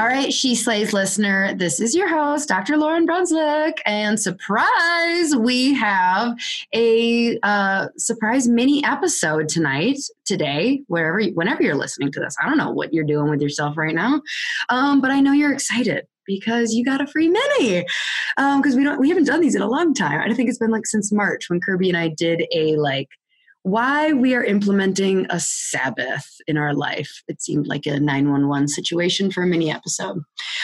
All right, She Slays listener, this is your host, Dr. Lauryn Brunswick. And surprise, we have a uh, surprise mini episode tonight, today, wherever, whenever you're listening to this. I don't know what you're doing with yourself right now, um, but I know you're excited because you got a free mini because um, we don't we haven't done these in a long time i think it's been like since march when kirby and i did a like why we are implementing a Sabbath in our life. It seemed like a 911 situation for a mini episode.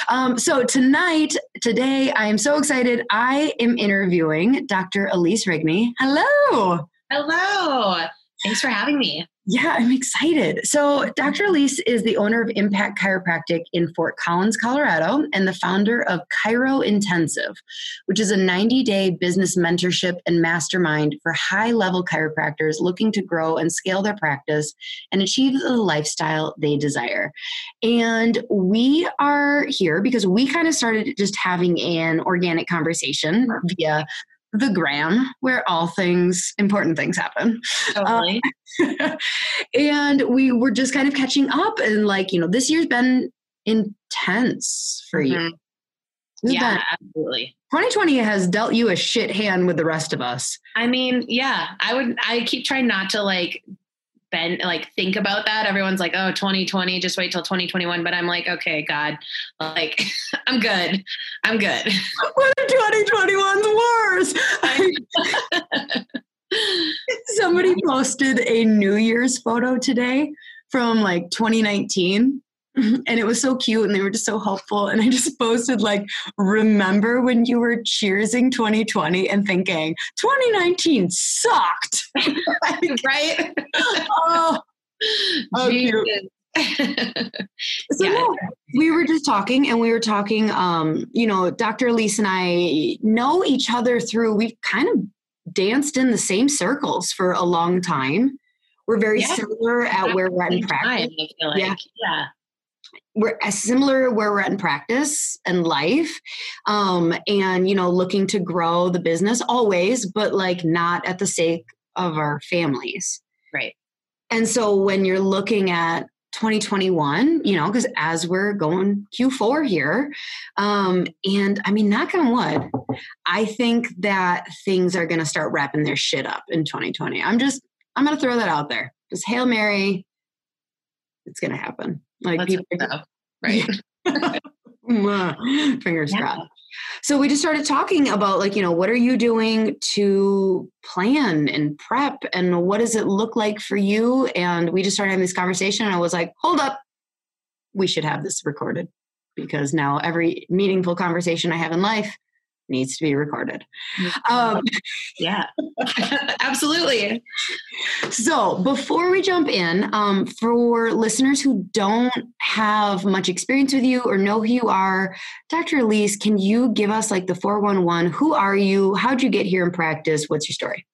Um, so, tonight, today, I am so excited. I am interviewing Dr. Elise Rigney. Hello. Hello. Thanks for having me. Yeah, I'm excited. So, Dr. Elise is the owner of Impact Chiropractic in Fort Collins, Colorado, and the founder of Chiro Intensive, which is a 90 day business mentorship and mastermind for high level chiropractors looking to grow and scale their practice and achieve the lifestyle they desire. And we are here because we kind of started just having an organic conversation via the gram where all things important things happen totally. Um, and we were just kind of catching up and like you know this year's been intense for mm-hmm. you yeah been, absolutely 2020 has dealt you a shit hand with the rest of us i mean yeah i would i keep trying not to like been like think about that. Everyone's like, oh, 2020, just wait till 2021. But I'm like, okay, God, like I'm good. I'm good. What if 2021's worse? Somebody posted a New Year's photo today from like 2019 and it was so cute and they were just so helpful and i just posted like remember when you were cheersing 2020 and thinking 2019 sucked right oh, oh cute. so yeah. no, we were just talking and we were talking um you know dr elise and i know each other through we've kind of danced in the same circles for a long time we're very yeah. similar at where we're at in practice. Time, like. yeah. yeah we're as similar where we're at in practice and life um, and you know looking to grow the business always but like not at the sake of our families. Right. And so when you're looking at 2021 you know because as we're going q4 here um, and i mean knock on wood i think that things are going to start wrapping their shit up in 2020 i'm just i'm going to throw that out there. Just hail mary. It's going to happen like Let's people, so. right? Fingers yeah. crossed. So we just started talking about like, you know, what are you doing to plan and prep and what does it look like for you? And we just started having this conversation and I was like, hold up, we should have this recorded because now every meaningful conversation I have in life needs to be recorded. Um, yeah, absolutely. So, before we jump in, um, for listeners who don't have much experience with you or know who you are, Dr. Elise, can you give us like the 411? Who are you? How'd you get here in practice? What's your story?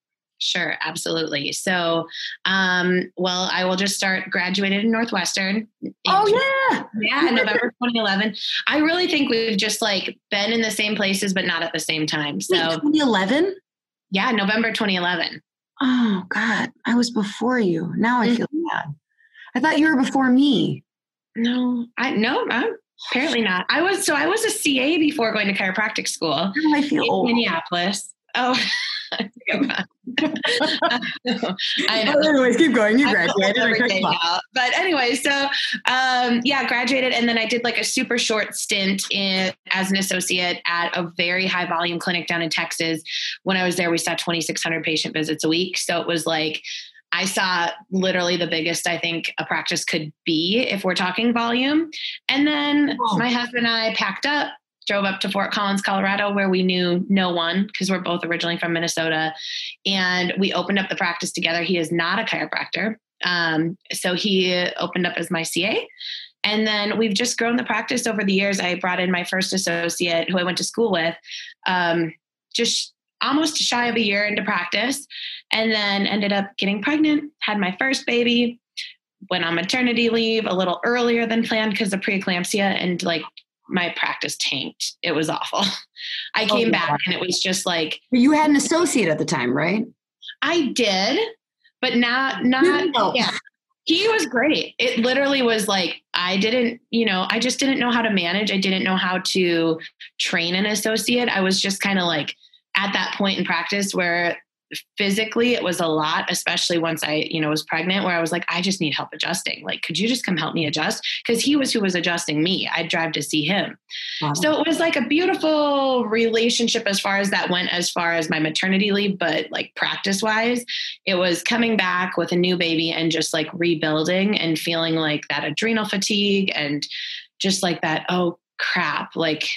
Sure, absolutely. So, um, well, I will just start. Graduated in Northwestern. oh yeah, yeah, November 2011. I really think we've just like been in the same places, but not at the same time. So 2011. Yeah, November 2011. Oh God, I was before you. Now I feel mm-hmm. bad. I thought you were before me. No, I no, I'm Apparently not. I was so I was a CA before going to chiropractic school. I feel in old. Minneapolis. Oh, I know. Oh, anyways, keep going. You graduated. old every Okay, day come on. now. But anyway, so um, yeah, graduated, and then I did like a super short stint in as an associate at a very high volume clinic down in Texas. When I was there, we saw 2,600 patient visits a week. So it was like I saw literally the biggest I think a practice could be if we're talking volume. And then Wow. my husband and I packed up. Drove up to Fort Collins, Colorado, where we knew no one because we're both originally from Minnesota. And we opened up the practice together. He is not a chiropractor. Um, so he opened up as my CA. And then we've just grown the practice over the years. I brought in my first associate who I went to school with, um, just almost shy of a year into practice, and then ended up getting pregnant, had my first baby, went on maternity leave a little earlier than planned because of preeclampsia, and like my practice tanked. It was awful. I Oh, came yeah. back and it was just like, You had an associate at the time, right? I did, but not not No. yeah. He was great. It literally was like I didn't, you know, I just didn't know how to manage. I didn't know how to train an associate. I was just kind of like at that point in practice where physically it was a lot, especially once I, you know, was pregnant where I was like I just need help adjusting. Like could you just come help me adjust? Cuz he was who was adjusting me. I'd drive to see him. Wow. So it was like a beautiful relationship as far as that went, as far as my maternity leave, but like practice wise, it was coming back with a new baby and just like rebuilding and feeling like that adrenal fatigue and just like that, oh crap, like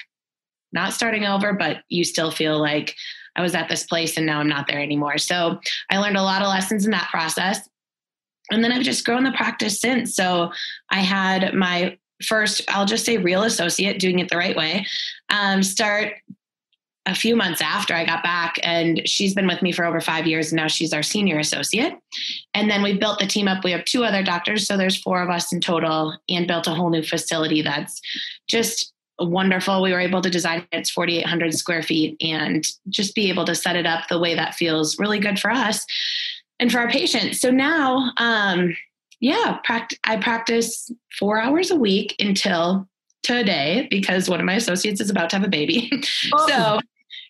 not starting over, but you still feel like I was at this place and now I'm not there anymore. So I learned a lot of lessons in that process. And then I've just grown the practice since. So I had my first, I'll just say real associate doing it the right way, um, start a few months after I got back. And she's been with me for over five years. And now she's our senior associate. And then we built the team up. We have two other doctors. So there's four of us in total and built a whole new facility that's just wonderful. We were able to design it. It's 4,800 square feet and just be able to set it up the way that feels really good for us and for our patients. So now, um, yeah, pract- I practice four hours a week until today because one of my associates is about to have a baby. Oh. so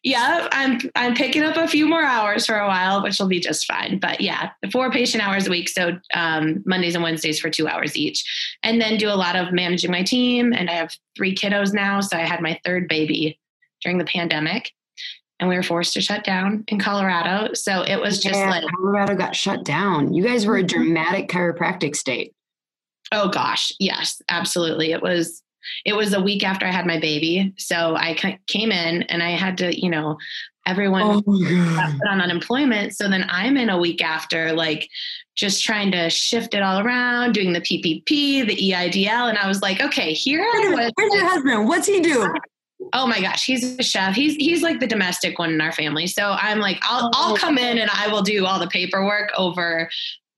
yeah, I'm I'm picking up a few more hours for a while, which will be just fine. But yeah, four patient hours a week, so um, Mondays and Wednesdays for two hours each, and then do a lot of managing my team. And I have three kiddos now, so I had my third baby during the pandemic, and we were forced to shut down in Colorado. So it was just Yeah, like, Colorado got shut down. You guys were a dramatic chiropractic state. oh gosh, yes, absolutely. It was it was a week after I had my baby, so I came in and I had to, you know, everyone oh put on unemployment. So then I'm in a week after, like just trying to shift it all around, doing the PPP, the EIDL. And I was like, okay, here I was. Where's your husband? What's he do? Oh my gosh, he's a chef. He's he's like the domestic one in our family. So I'm like, I'll I'll Oh. come in and I will do all the paperwork over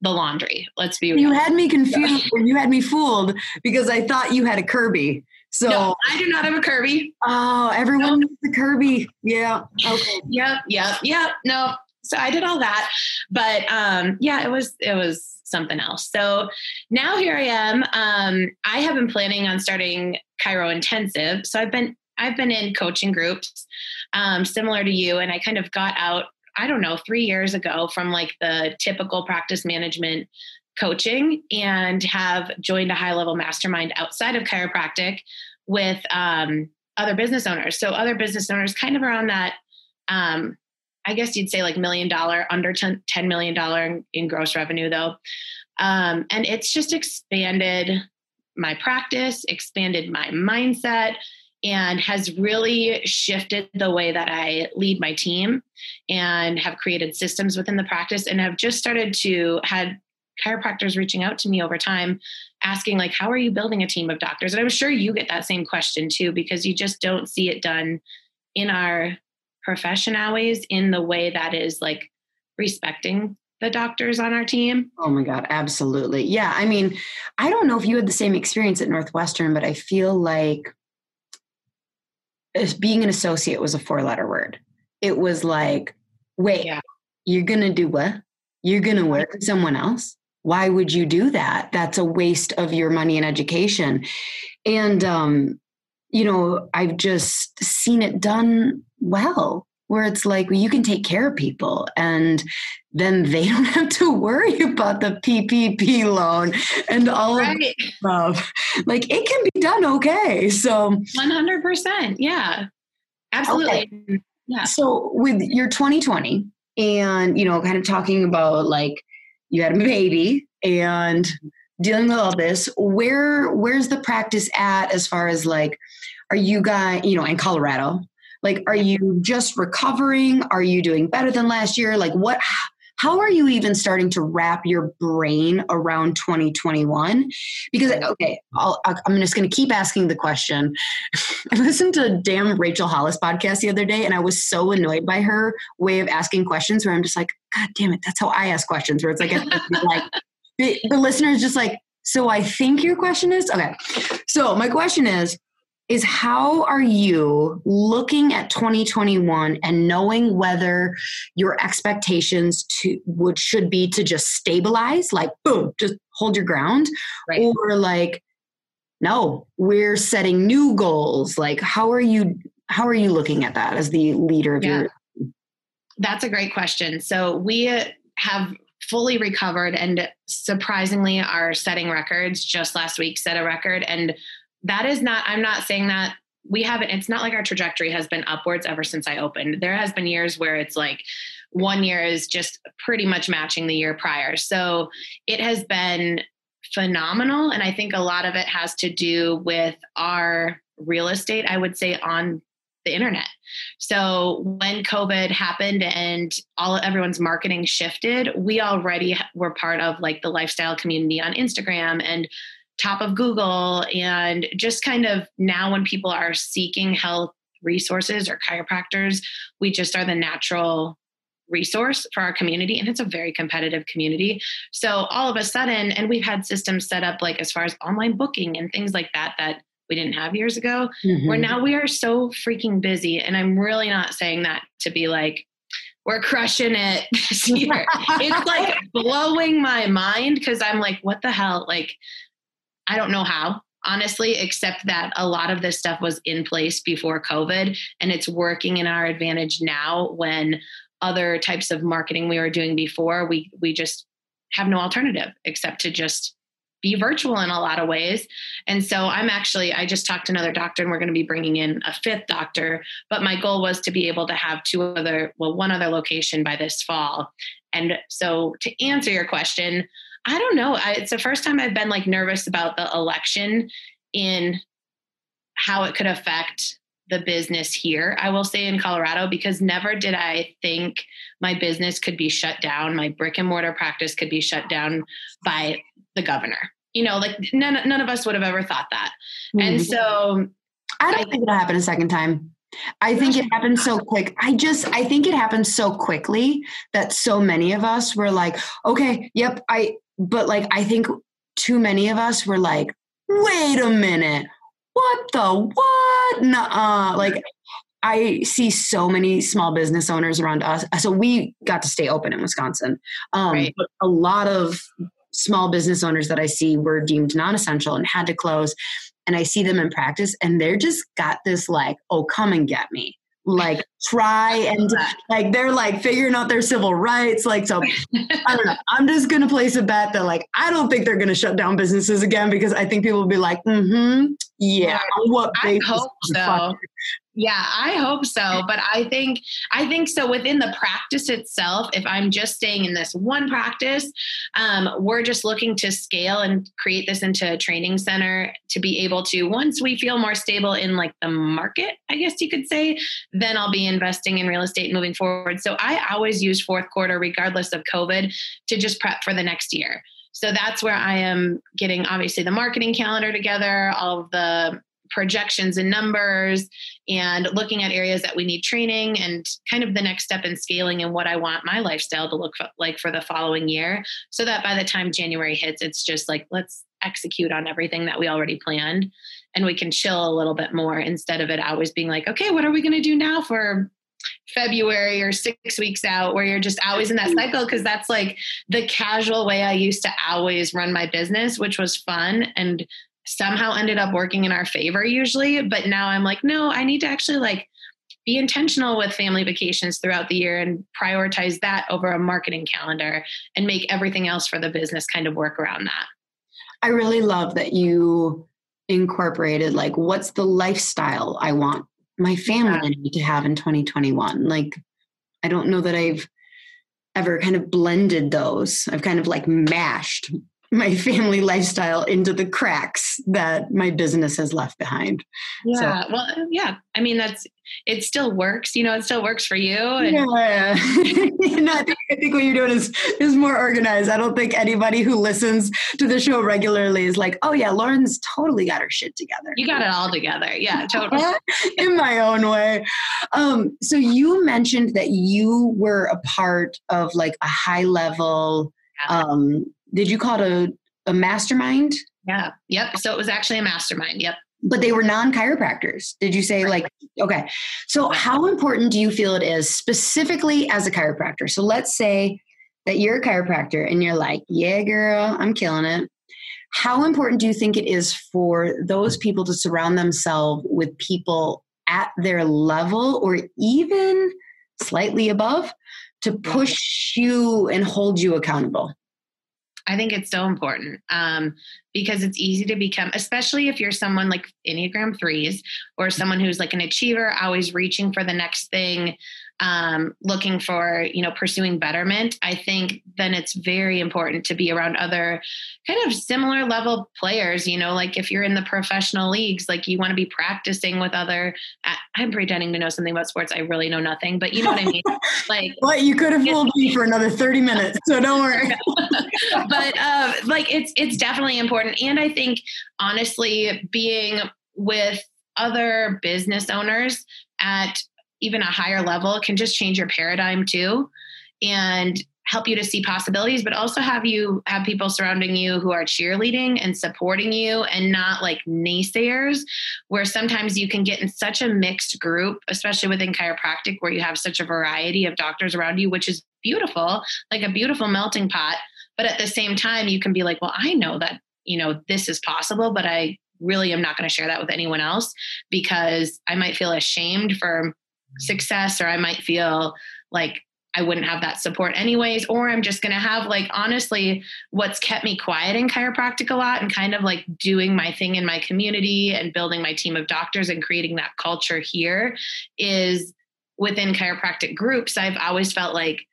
the laundry. Let's be real. You had me confused. or You had me fooled because I thought you had a Kirby. So, no, I do not have a Kirby. oh, everyone knows the Kirby. Yeah. Okay. Yep, yep, yep. No. So I did all that. But um yeah, it was it was something else. So now here I am. Um I have been planning on starting Chiro intensive. So I've been I've been in coaching groups um similar to you and I kind of got out I don't know, 3 years ago from like the typical practice management coaching and have joined a high level mastermind outside of chiropractic with um, other business owners. So other business owners kind of around that, um, I guess you'd say like million dollar, under 10, $10 million in, in gross revenue though. Um, and it's just expanded my practice, expanded my mindset, and has really shifted the way that I lead my team and have created systems within the practice and have just started to had chiropractors reaching out to me over time asking like how are you building a team of doctors and i'm sure you get that same question too because you just don't see it done in our profession always in the way that is like respecting the doctors on our team Oh my God, absolutely. Yeah. I mean, I don't know if you had the same experience at Northwestern, but I feel like as being an associate was a four letter word. It was like, wait, Yeah. you're going to do what? You're going to work with someone else? Why would you do that? That's a waste of your money and education. And um, you know, I've just seen it done well where it's like well, you can take care of people and then they don't have to worry about the PPP loan and all right. of that stuff. Like it can be done okay. So 100%. Yeah. Absolutely. Okay. Yeah. So with your 2020 and, you know, kind of talking about like you had a baby and dealing with all this, where where's the practice at as far as like are you guys, you know, in Colorado? Like are you just recovering? Are you doing better than last year? Like what how are you even starting to wrap your brain around 2021 because okay i am just going to keep asking the question. I listened to a damn rachel hollis podcast the other day and i was so annoyed by her way of asking questions where i'm just like god damn it that's how i ask questions where it's like like the, the listener is just like so i think your question is? Okay. So my question is is how are you looking at 2021 and knowing whether your expectations to would should be to just stabilize like boom just hold your ground right. or like no we're setting new goals like how are you how are you looking at that as the leader of yeah. your that's a great question so we have fully recovered and surprisingly are setting records just last week set a record and that is not, I'm not saying that we haven't, it's not like our trajectory has been upwards ever since I opened. There has been years where it's like one year is just pretty much matching the year prior. So it has been phenomenal. And I think a lot of it has to do with our real estate, I would say, on the internet. So when COVID happened and all everyone's marketing shifted, we already were part of like the lifestyle community on Instagram and top of Google and just kind of now when people are seeking health resources or chiropractors, we just are the natural resource for our community and it's a very competitive community. So all of a sudden and we've had systems set up like as far as online booking and things like that that we didn't have years ago mm-hmm. where now we are so freaking busy and i'm really not saying that to be like we're crushing it this year. It's like blowing my mind because i'm like what the hell? Like I don't know how, honestly, except that a lot of this stuff was in place before COVID and it's working in our advantage now when other types of marketing we were doing before, we we just have no alternative except to just be virtual in a lot of ways. And so I'm actually, I just talked to another doctor and we're going to be bringing in a fifth doctor. But my goal was to be able to have two other, well, one other location by this fall. And so to answer your question, I don't know. I, it's the first time I've been like nervous about the election in how it could affect the business here. I will say in Colorado because never did I think my business could be shut down, my brick and mortar practice could be shut down by the governor. You know, like none none of us would have ever thought that. Mm-hmm. And so I don't I, think it'll happen a second time. I think it happened so quick. I just I think it happened so quickly that so many of us were like, okay, yep, I but like I think too many of us were like, wait a minute, what the what? Nuh-uh. Like I see so many small business owners around us. So we got to stay open in Wisconsin. Um, right. But a lot of small business owners that I see were deemed non-essential and had to close. And I see them in practice and they're just got this like, oh, come and get me like try and like they're like figuring out their civil rights like so i don't know. I'm just gonna place a bet that like i don't think they're gonna shut down businesses again because i think people will be like mm-hmm yeah what i hope so yeah, I hope so. But I think I think so within the practice itself, if I'm just staying in this one practice, um, we're just looking to scale and create this into a training center to be able to once we feel more stable in like the market, I guess you could say, then I'll be investing in real estate moving forward. So I always use fourth quarter, regardless of COVID, to just prep for the next year. So that's where I am getting obviously the marketing calendar together, all of the projections and numbers and looking at areas that we need training and kind of the next step in scaling and what I want my lifestyle to look like for the following year so that by the time January hits it's just like let's execute on everything that we already planned and we can chill a little bit more instead of it always being like okay what are we going to do now for February or six weeks out, where you're just always in that mm-hmm. cycle. Cause that's like the casual way I used to always run my business, which was fun. And somehow ended up working in our favor usually. But now I'm like, no, I need to actually like be intentional with family vacations throughout the year and prioritize that over a marketing calendar and make everything else for the business kind of work around that. I really love that you incorporated like what's the lifestyle I want my family yeah. to have in 2021. Like I don't know that I've ever kind of blended those. I've kind of like mashed my family lifestyle into the cracks that my business has left behind. Yeah. So, well, yeah. I mean, that's, it still works, you know, it still works for you. And- yeah. no, I, think, I think what you're doing is, is more organized. I don't think anybody who listens to the show regularly is like, oh yeah, Lauryn's totally got her shit together. You got it all together. Yeah, totally. In my own way. Um, so you mentioned that you were a part of like a high level, um, did you call it a, a mastermind? Yeah. Yep. So it was actually a mastermind. Yep. But they were non chiropractors. Did you say like, okay. So how important do you feel it is specifically as a chiropractor? So let's say that you're a chiropractor and you're like, yeah, girl, I'm killing it. How important do you think it is for those people to surround themselves with people at their level or even slightly above to push you and hold you accountable? I think it's so important um, because it's easy to become, especially if you're someone like Enneagram threes or someone who's like an achiever, always reaching for the next thing, um, looking for, you know, pursuing betterment. I think then it's very important to be around other kind of similar level players. You know, like if you're in the professional leagues, like you want to be practicing with other. I'm pretending to know something about sports. I really know nothing, but you know what I mean. Like, well, you could have fooled me for another 30 minutes, so don't worry. but uh, like, it's it's definitely important, and I think honestly, being with other business owners at even a higher level can just change your paradigm too and help you to see possibilities but also have you have people surrounding you who are cheerleading and supporting you and not like naysayers where sometimes you can get in such a mixed group especially within chiropractic where you have such a variety of doctors around you which is beautiful like a beautiful melting pot. But at the same time you can be like well i know that you know this is possible but i really am not going to share that with anyone else because i might feel ashamed for success or I might feel like I wouldn't have that support anyways, or I'm just going to have like honestly what's kept me quiet in chiropractic a lot and kind of like doing my thing in my community and building my team of doctors and creating that culture here is within chiropractic groups. I've always felt like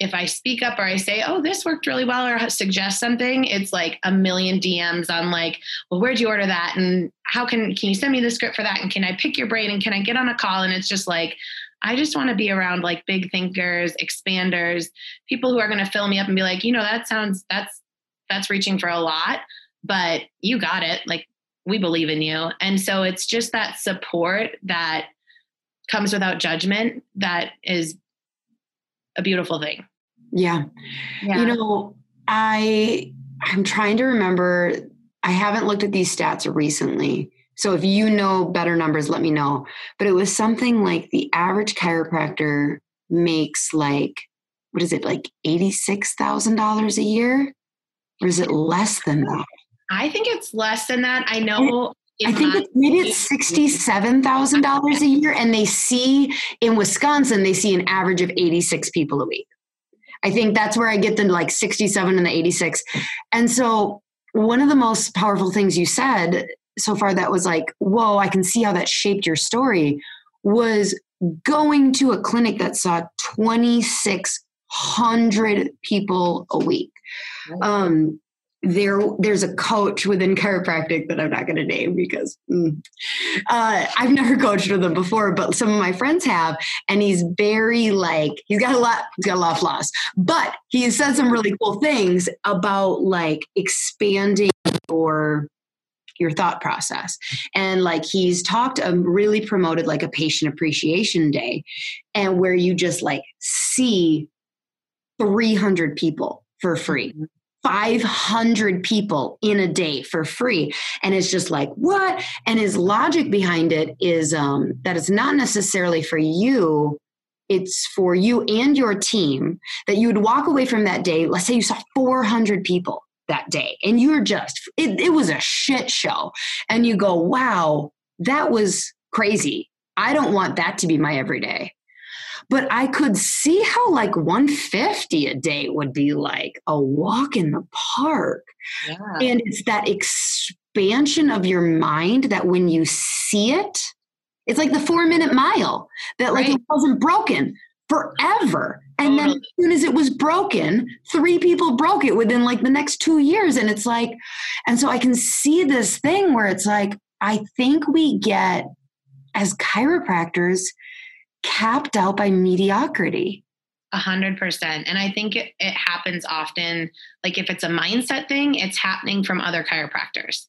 if I speak up or I say, oh, this worked really well or suggest something, it's like a million DMs on like, well, where'd you order that? And how can, can you send me the script for that? And can I pick your brain? And can I get on a call? And it's just like, I just want to be around like big thinkers, expanders, people who are going to fill me up and be like, you know, that sounds, that's, that's reaching for a lot, but you got it. Like we believe in you. And so it's just that support that comes without judgment that is a beautiful thing. Yeah. yeah. You know, I I'm trying to remember I haven't looked at these stats recently. So if you know better numbers, let me know. But it was something like the average chiropractor makes like what is it like $86,000 a year or is it less than that? I think it's less than that. I know I think it's, maybe it's sixty-seven thousand dollars a year, and they see in Wisconsin they see an average of eighty-six people a week. I think that's where I get the like 67 and the 86. And so one of the most powerful things you said so far that was like, whoa, I can see how that shaped your story was going to a clinic that saw 2,600 people a week. Um, there there's a coach within chiropractic that I'm not going to name because mm, uh, I've never coached with him before, but some of my friends have, and he's very like he's got a lot he's got a lot of flaws, but he said some really cool things about like expanding your your thought process. And like he's talked um, really promoted like a patient appreciation day and where you just like see 300 people for free. Mm-hmm. 500 people in a day for free. And it's just like what? And his logic behind it is um, that it's not necessarily for you. It's for you and your team that you would walk away from that day. Let's say you saw 400 people that day and you're just it, it was a shit show. And you go wow that was crazy. I don't want that to be my everyday but i could see how like 150 a day would be like a walk in the park yeah. and it's that expansion of your mind that when you see it it's like the four minute mile that like right. it wasn't broken forever. And then as soon as it was broken, three people broke it within like the next two years. And it's like, and so I can see this thing where it's like, I think we get as chiropractors capped out by mediocrity. A hundred percent. And I think it, it happens often. Like if it's a mindset thing, it's happening from other chiropractors.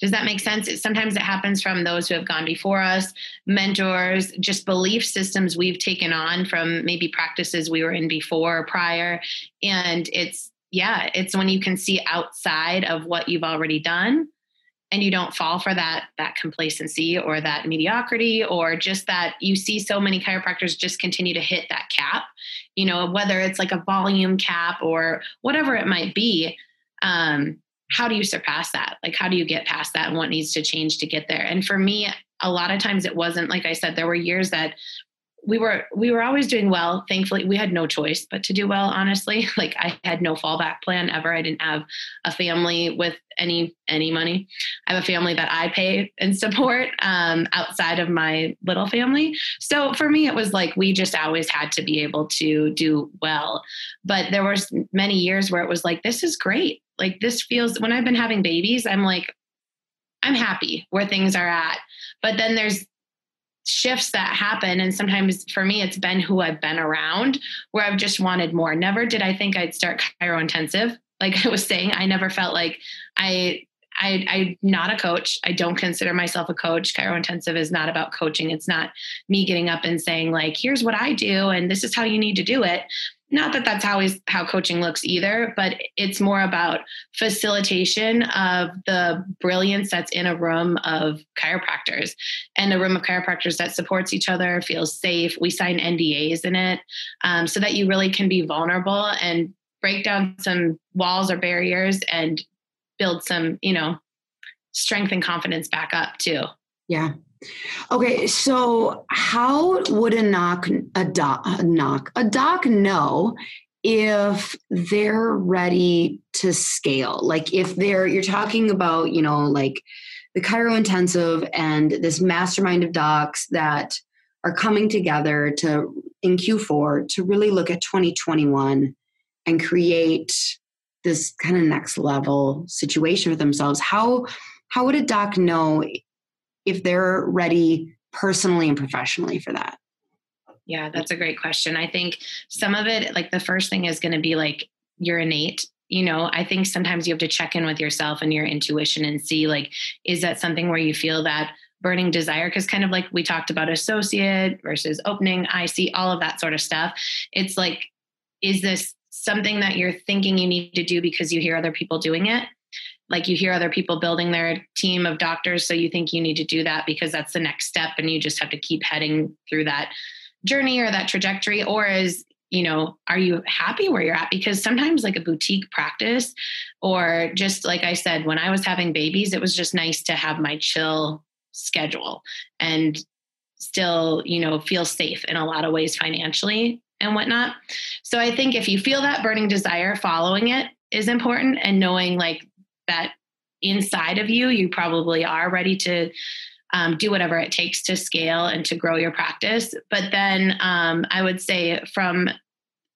Does that make sense? It, sometimes it happens from those who have gone before us, mentors, just belief systems we've taken on from maybe practices we were in before or prior. And it's, yeah, it's when you can see outside of what you've already done and you don't fall for that that complacency or that mediocrity or just that you see so many chiropractors just continue to hit that cap you know whether it's like a volume cap or whatever it might be um, how do you surpass that? Like, how do you get past that and what needs to change to get there? And for me, a lot of times it wasn't, like I said, there were years that we were we were always doing well. Thankfully we had no choice but to do well honestly. Like i had no fallback plan ever. I didn't have a family with any any money. I have a family that i pay and support um, outside of my little family. So for me it was like we just always had to be able to do well. But there was many years where it was like this is great. Like this feels when I've been having babies, I'm like, I'm happy where things are at. But then there's shifts that happen. And sometimes for me, it's been who I've been around where I've just wanted more. Never did I think I'd start chiro intensive. Like I was saying, I never felt like I I, I'm not a coach. I don't consider myself a coach. Chiro Intensive is not about coaching. It's not me getting up and saying like, "Here's what I do, and this is how you need to do it." not that that's how is how coaching looks either but it's more about facilitation of the brilliance that's in a room of chiropractors and a room of chiropractors that supports each other feels safe we sign ndas in it um, so that you really can be vulnerable and break down some walls or barriers and build some you know strength and confidence back up too yeah Okay, so how would a knock a doc a knock a doc know if they're ready to scale? Like if they're you're talking about, you know, like the Chiro Intensive and this mastermind of docs that are coming together to in Q4 to really look at 2021 and create this kind of next level situation for themselves. How how would a doc know if they're ready personally and professionally for that? Yeah, that's a great question. I think some of it, like the first thing is going to be like your innate. You know, I think sometimes you have to check in with yourself and your intuition and see, like, is that something where you feel that burning desire? Because, kind of like we talked about associate versus opening, I see all of that sort of stuff. It's like, is this something that you're thinking you need to do because you hear other people doing it? like you hear other people building their team of doctors so you think you need to do that because that's the next step and you just have to keep heading through that journey or that trajectory. Or is you know are you happy where you're at? Because sometimes like a boutique practice or just like i said when i was having babies it was just nice to have my chill schedule and still you know feel safe in a lot of ways financially and whatnot so i think if you feel that burning desire following it is important and knowing like that inside of you, you probably are ready to um, do whatever it takes to scale and to grow your practice. But then um, I would say, from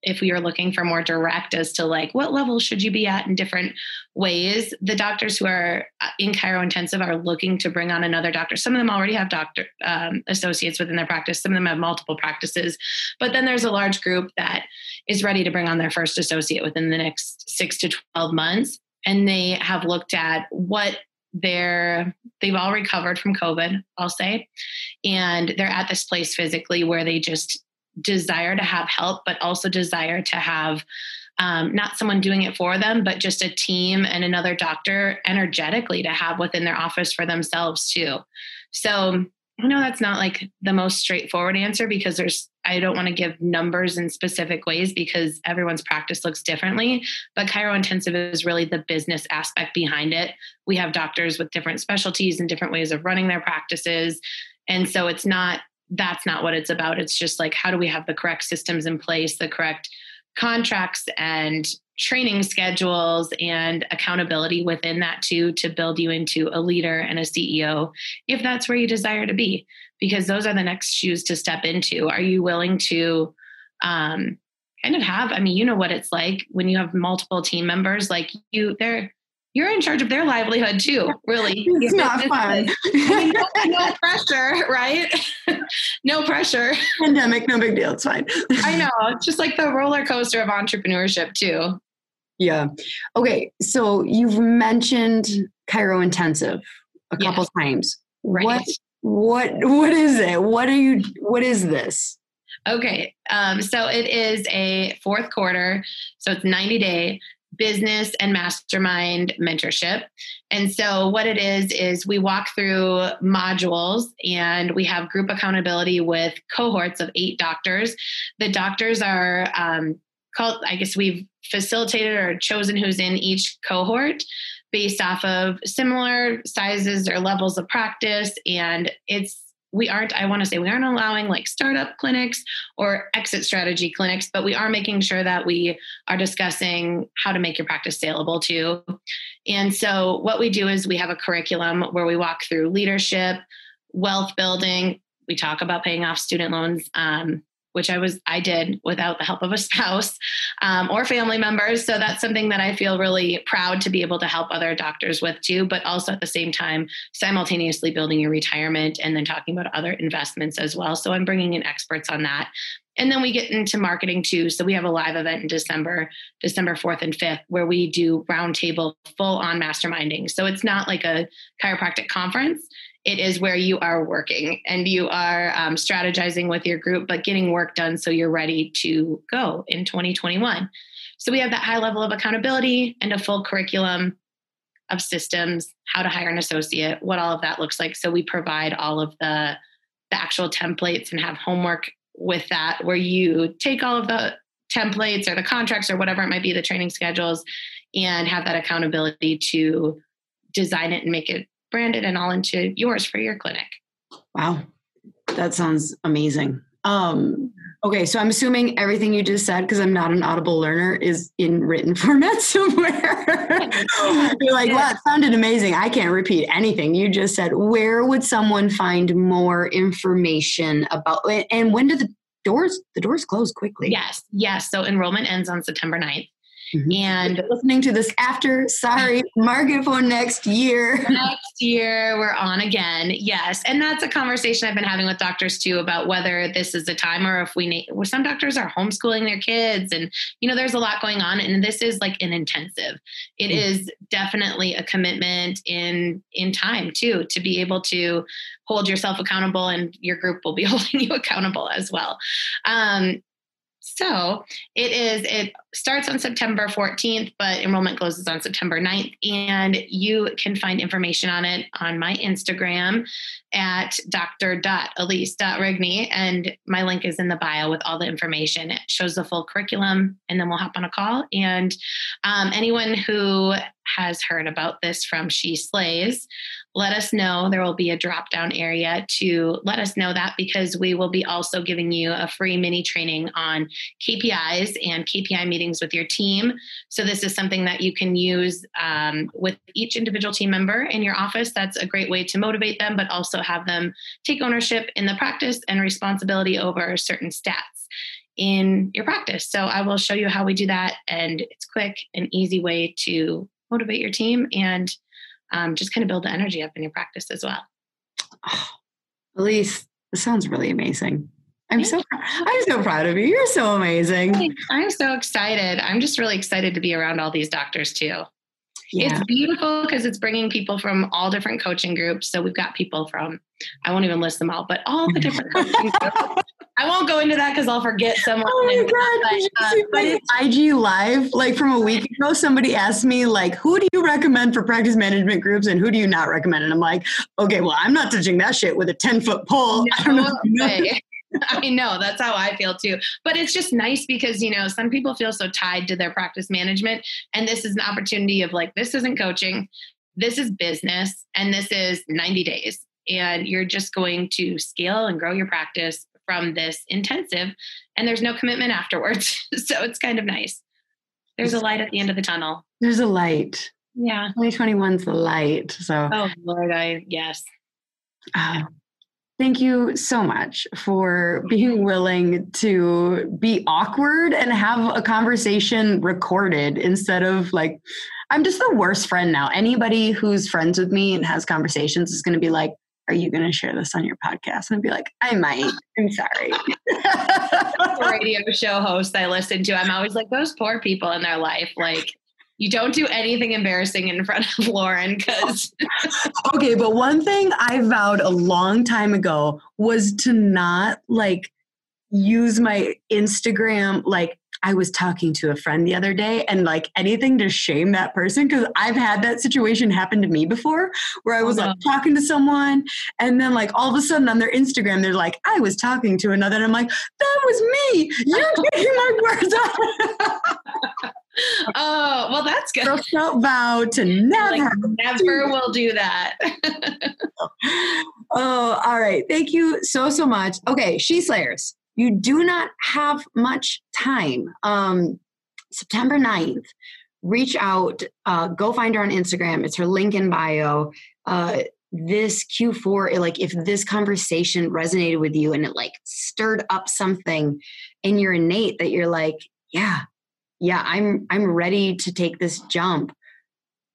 if we are looking for more direct as to like what level should you be at in different ways, the doctors who are uh, in chiro intensive are looking to bring on another doctor. Some of them already have doctor um, associates within their practice. Some of them have multiple practices. But then there's a large group that is ready to bring on their first associate within the next six to 12 months and they have looked at what they're they've all recovered from covid i'll say and they're at this place physically where they just desire to have help but also desire to have um, not someone doing it for them but just a team and another doctor energetically to have within their office for themselves too so I know that's not like the most straightforward answer because there's, I don't want to give numbers in specific ways because everyone's practice looks differently. But Chiro Intensive is really the business aspect behind it. We have doctors with different specialties and different ways of running their practices. And so it's not, that's not what it's about. It's just like, how do we have the correct systems in place, the correct contracts and training schedules and accountability within that too to build you into a leader and a CEO if that's where you desire to be because those are the next shoes to step into are you willing to um, kind of have i mean you know what it's like when you have multiple team members like you they're you're in charge of their livelihood too, really. It's not fun. no, no, pressure, right? no pressure. Pandemic, no big deal. It's fine. I know. It's just like the roller coaster of entrepreneurship too. Yeah. Okay. So you've mentioned Chiro Intensive a couple times. Right. What what what is it? What are you what is this? Okay. Um, so it is a fourth quarter. So it's 90 day business and mastermind mentorship. And so, what it is, is we walk through modules and we have group accountability with cohorts of eight doctors. The doctors are um, called, I guess we've facilitated or chosen who's in each cohort based off of similar sizes or levels of practice. And it's we aren't i want to say we aren't allowing like startup clinics or exit strategy clinics but we are making sure that we are discussing how to make your practice saleable too. And so what we do is we have a curriculum where we walk through leadership wealth building we talk about paying off student loans um, which I was I did without the help of a spouse um, or family members. So that's something that I feel really proud to be able to help other doctors with too. But also at the same time, simultaneously building your retirement and then talking about other investments as well. So I'm bringing in experts on that. And then we get into marketing too. So we have a live event in December, December 4th and 5th, where we do roundtable full on masterminding. So it's not like a chiropractic conference it is where you are working and you are um, strategizing with your group, but getting work done so you're ready to go in 2021. So we have that high level of accountability and a full curriculum of systems, how to hire an associate, what all of that looks like. So we provide all of the, the actual templates and have homework with that where you take all of the templates or the contracts or whatever it might be, the training schedules, and have that accountability to design it and make it branded and all into yours for your clinic. Wow. That sounds amazing. Um, okay, so I'm assuming everything you just said, because I'm not an audible learner, is in written format somewhere. You're like, wow, it sounded amazing. I can't repeat anything you just said. Where would someone find more information about it? And when do the doors the doors close quickly? Yes, yes. So enrollment ends on September 9th. Mm-hmm. And listening to this after, sorry, market for next year. next year, we're on again. Yes. And that's a conversation I've been having with doctors too about whether this is the time or if we need, well, some doctors are homeschooling their kids. And, you know, there's a lot going on. And this is like an intensive. It mm-hmm. is definitely a commitment in in time too, to be able to hold yourself accountable and your group will be holding you accountable as well. Um, so it is, it starts on September 14th, but enrollment closes on September 9th. And you can find information on it on my Instagram at dr.elise.rigney. And my link is in the bio with all the information. It shows the full curriculum, and then we'll hop on a call. And um, anyone who has heard about this from She Slays, let us know. There will be a drop down area to let us know that because we will be also giving you a free mini training on KPIs and KPI meetings with your team. So, this is something that you can use um, with each individual team member in your office. That's a great way to motivate them, but also have them take ownership in the practice and responsibility over certain stats in your practice. So, I will show you how we do that. And it's quick and easy way to motivate your team and um, just kind of build the energy up in your practice as well. Oh, Elise, this sounds really amazing. I'm so I'm so proud of you. You're so amazing. I'm so excited. I'm just really excited to be around all these doctors too. Yeah. it's beautiful because it's bringing people from all different coaching groups. So we've got people from, I won't even list them all, but all the different coaching groups. I won't go into that because I'll forget someone. Oh my god! But, uh, but it's IG live. Like from a week ago, somebody asked me like, "Who do you recommend for practice management groups, and who do you not recommend?" And I'm like, "Okay, well, I'm not touching that shit with a ten foot pole." No I don't know. I know that's how I feel too. But it's just nice because, you know, some people feel so tied to their practice management. And this is an opportunity of like, this isn't coaching, this is business, and this is 90 days. And you're just going to scale and grow your practice from this intensive. And there's no commitment afterwards. so it's kind of nice. There's a light at the end of the tunnel. There's a light. Yeah. 2021's the light. So, oh, Lord, I, yes. Uh, Thank you so much for being willing to be awkward and have a conversation recorded instead of like, I'm just the worst friend now. Anybody who's friends with me and has conversations is going to be like, Are you going to share this on your podcast? And I'd be like, I might. I'm sorry. radio show host I listen to, I'm always like, Those poor people in their life. Like, you don't do anything embarrassing in front of Lauryn because. okay, but one thing I vowed a long time ago was to not like use my Instagram like I was talking to a friend the other day and like anything to shame that person because I've had that situation happen to me before where I was oh, no. like uh-huh. talking to someone and then like all of a sudden on their Instagram they're like I was talking to another and I'm like that was me you're getting my words out oh, well, that's good. Girl vow to never, like, never will do that. oh, all right. Thank you so, so much. Okay, She Slayers, you do not have much time. Um, September 9th, reach out, uh, go find her on Instagram. It's her link in bio. Uh, this Q4, like if this conversation resonated with you and it like stirred up something in your innate that you're like, yeah, yeah i'm i'm ready to take this jump.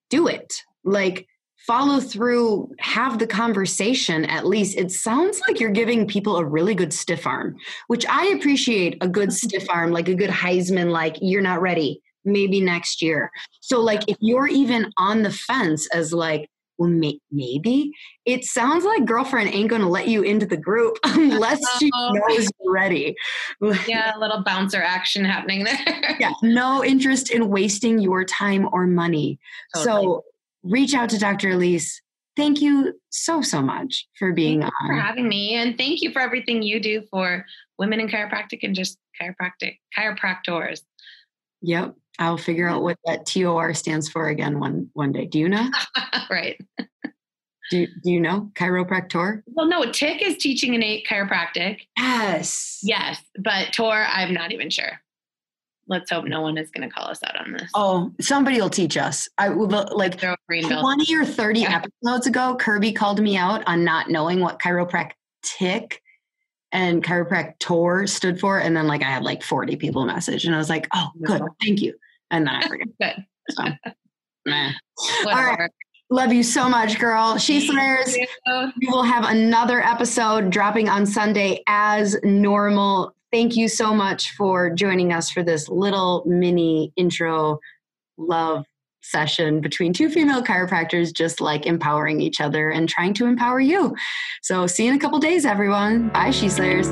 Do it. Like follow through have the conversation at least. It sounds like you're giving people a really good stiff arm which i appreciate a good mm-hmm. stiff arm like a good heisman like you're not ready. Maybe next year. So like if you're even on the fence as like well, may- maybe it sounds like girlfriend ain't going to let you into the group unless she oh. knows you're ready. yeah, a little bouncer action happening there. yeah, no interest in wasting your time or money. Totally. So reach out to Dr. Elise. Thank you so, so much for being on. For having me. And thank you for everything you do for women in chiropractic and just chiropractic chiropractors. Yep. I'll figure out what that TOR stands for again one one day. Do you know? right. Do, do you know chiropractor? Well, no, Tick is teaching innate chiropractic. Yes. Yes. But TOR, I'm not even sure. Let's hope no one is going to call us out on this. Oh, somebody will teach us. I will like 20 or 30 yeah. episodes ago, Kirby called me out on not knowing what chiropractic and chiropractor stood for. And then like I had like 40 people message and I was like, oh, good. Thank you and then I forget. Good. So, nah. All right. Love you so much, girl. She Slayers. We will have another episode dropping on Sunday as normal. Thank you so much for joining us for this little mini intro love session between two female chiropractors, just like empowering each other and trying to empower you. So, see you in a couple days, everyone. Bye, She Slayers.